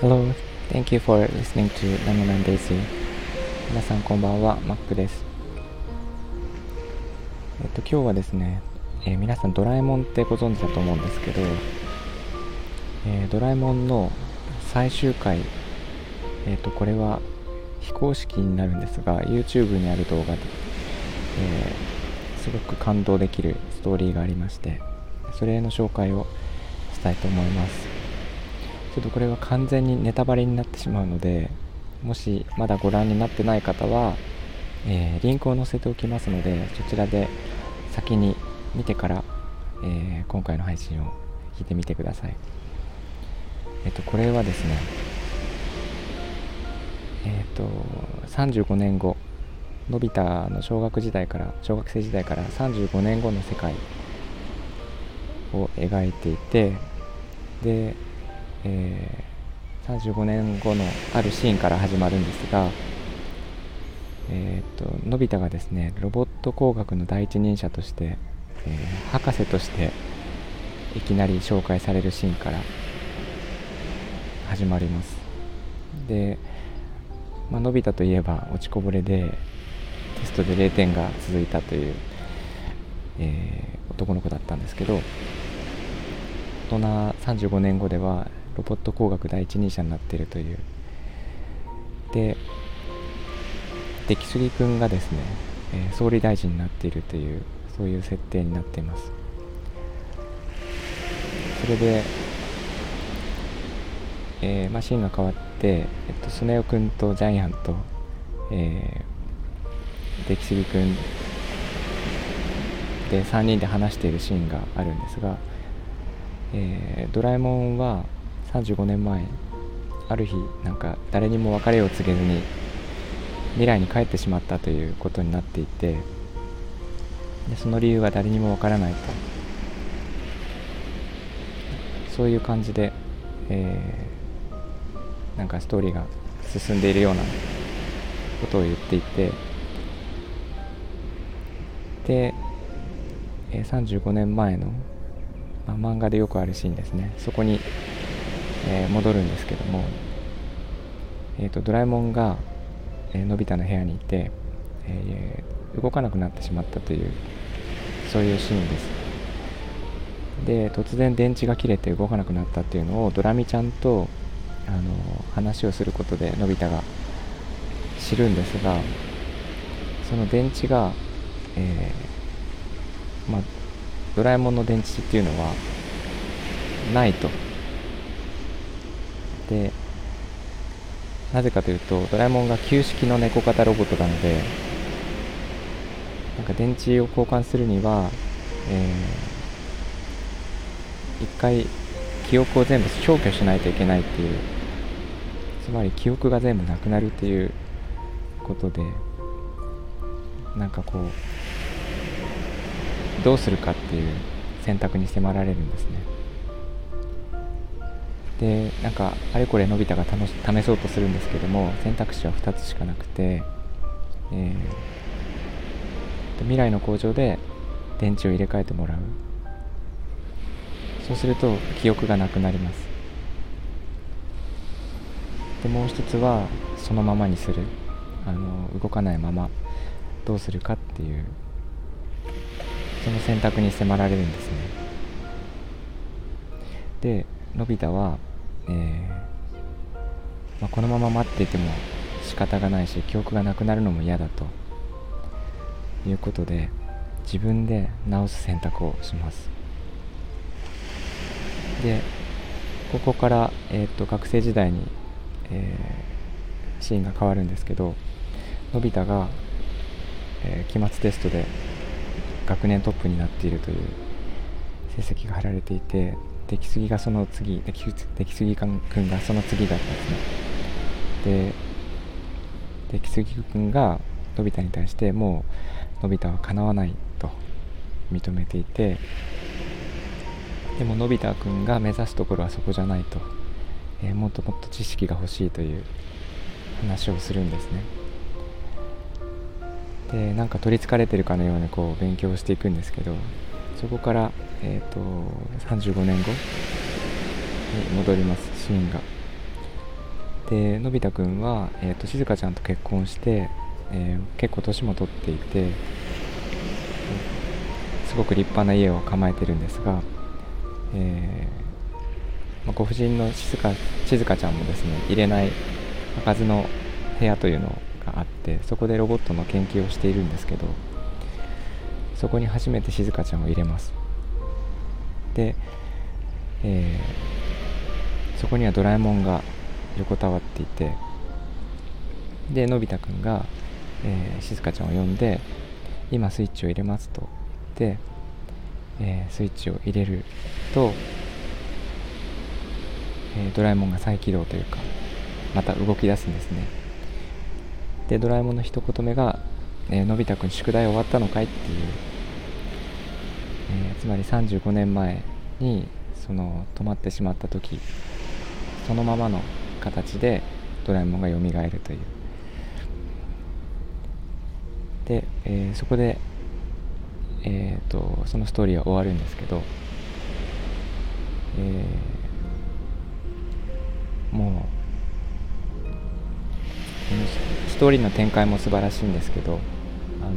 Hello, thank you for listening to Ramen Daisy. 皆さんこんばんは、マックです。えっと、今日はですね、えー、皆さんドラえもんってご存知だと思うんですけど、えー、ドラえもんの最終回、えっと、これは非公式になるんですが、YouTube にある動画で、えー、すごく感動できるストーリーがありまして、それの紹介をしたいと思います。ちょっとこれは完全にネタバレになってしまうのでもしまだご覧になってない方は、えー、リンクを載せておきますのでそちらで先に見てから、えー、今回の配信を聞いてみてくださいえっとこれはですねえっと35年後のび太の小学時代から小学生時代から35年後の世界を描いていてでえー、35年後のあるシーンから始まるんですが、えーと、のび太がですねロボット工学の第一人者として、えー、博士としていきなり紹介されるシーンから始まります。で、まあのび太といえば落ちこぼれでテストで0点が続いたという、えー、男の子だったんですけど大人35年後ではロボット工学第一人者になっているという。で出来すぎ君がですね、えー、総理大臣になっているというそういう設定になっています。それで、えー、マシンが変わって、えっと、スネ夫君とジャイアンと、えー、出来すぎ君で3人で話しているシーンがあるんですが、えー、ドラえもんは35年前ある日なんか誰にも別れを告げずに未来に帰ってしまったということになっていてでその理由は誰にもわからないと。そういう感じで、えー、なんかストーリーが進んでいるようなことを言っていてで、えー、35年前の、あ、漫画でよくあるシーンですね。そこにえー、戻るんですけども、えーと、ドラえもんが、えー、のび太の部屋にいて、えー、動かなくなってしまったというそういうシーンです。で突然電池が切れて動かなくなったっていうのをドラミちゃんとあの話をすることでのび太が知るんですがその電池が、えー、まあ、ドラえもんの電池っていうのはないと。でなぜかというとドラえもんが旧式の猫型ロボットなのでなんか電池を交換するには、えー、一回記憶を全部消去しないといけないっていうつまり記憶が全部なくなるっていうことでなんかこうどうするかっていう選択に迫られるんですね。でなんかあれこれのび太が試そうとするんですけども選択肢は2つしかなくて、えー、未来の工場で電池を入れ替えてもらう。そうすると記憶がなくなります。でもう一つはそのままにする。あの動かないままどうするかっていうその選択に迫られるんですね。でのび太はえー、まあ、このまま待っていても仕方がないし記憶がなくなるのも嫌だということで自分で直す選択をします。でここから、えーと、学生時代に、えー、シーンが変わるんですけどのび太が、えー、期末テストで学年トップになっているという成績が貼られていて出来すぎがその次出来すぎくんがその次だったんですね。で出来すぎくんがのび太に対してもうのび太はかなわないと認めていてでものび太くんが目指すところはそこじゃないと、えー、もっともっと知識が欲しいという話をするんですね。でなんか取りつかれてるかのようにこう勉強していくんですけどそこから、えーと、35年後に戻りますシーンが。でのび太くんは、えーと、静香ちゃんと結婚して、えー、結構年も取っていてすごく立派な家を構えてるんですが、えー、まあ、ご婦人の静香静香ちゃんもですね入れない開かずの部屋というのをがあってそこでロボットの研究をしているんですけどそこに初めて静香ちゃんを入れます。で、えー、そこにはドラえもんが横たわっていてでのび太くんが、えー、静香ちゃんを呼んで今スイッチを入れますと言って、えー、スイッチを入れると、えー、ドラえもんが再起動というかまた動き出すんですね。でドラえもんの一言目が「えー、のび太くん宿題終わったのかい?」っていうえー、つまり35年前にその止まってしまった時そのままの形でドラえもんが蘇るというで、えー、そこで、えーと、そのストーリーは終わるんですけど、えー、もうストーリーの展開も素晴らしいんですけどあの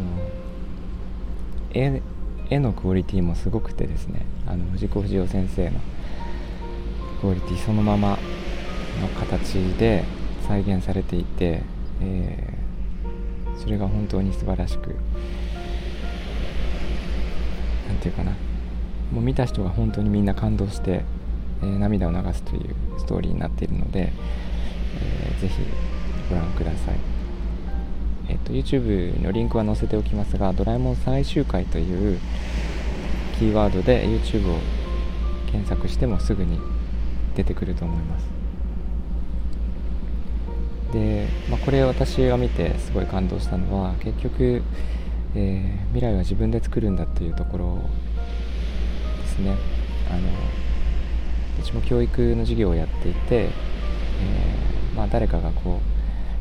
絵絵のクオリティもすごくてですねあの藤子不二雄先生のクオリティそのままの形で再現されていて、えー、それが本当に素晴らしく何て言うかなもう見た人が本当にみんな感動して、えー、涙を流すというストーリーになっているので、えー、ぜひご覧ください。えっと、YouTube のリンクは載せておきますが、ドラえもん最終回というキーワードで YouTube を検索してもすぐに出てくると思います。で、まあ、これ私が見てすごい感動したのは結局、えー、未来は自分で作るんだっていうところですね。あのうちも教育の授業をやっていて、えー、まあ、誰かがこ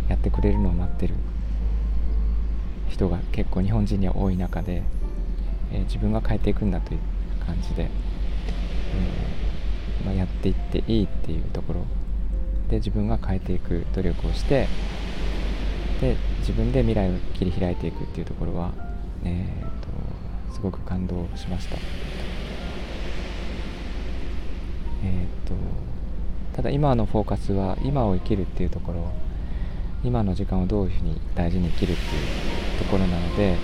うやってくれるのを待ってる人が結構日本人には多い中で、えー、自分が変えていくんだという感じで、えー、まあ、やっていっていいっていうところで自分が変えていく努力をしてで自分で未来を切り開いていくっていうところは、えーと、すごく感動しました。えーとただ今のフォーカスは今を生きるっていうところ今の時間をどういうふうに大事に生きるっていうところなので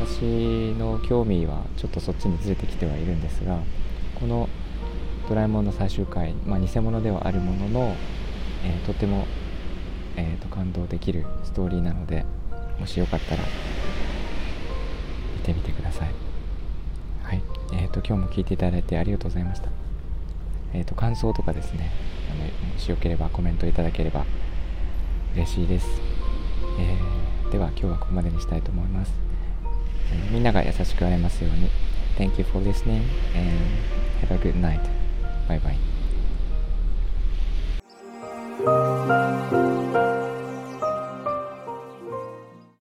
私の興味はちょっとそっちにずれてきてはいるんですがこの「ドラえもん」の最終回、まあ、偽物ではあるものの、えー、とても、えーと、感動できるストーリーなのでもしよかったら見てみてください。はい、えーと、今日も聞いていただいてありがとうございました。えーと感想とかですねあのもしよければコメントいただければ嬉しいです、えー、では今日はここまでにしたいと思います、えー、みんなが優しくありますように Thank you for listening and have a good night. Bye bye.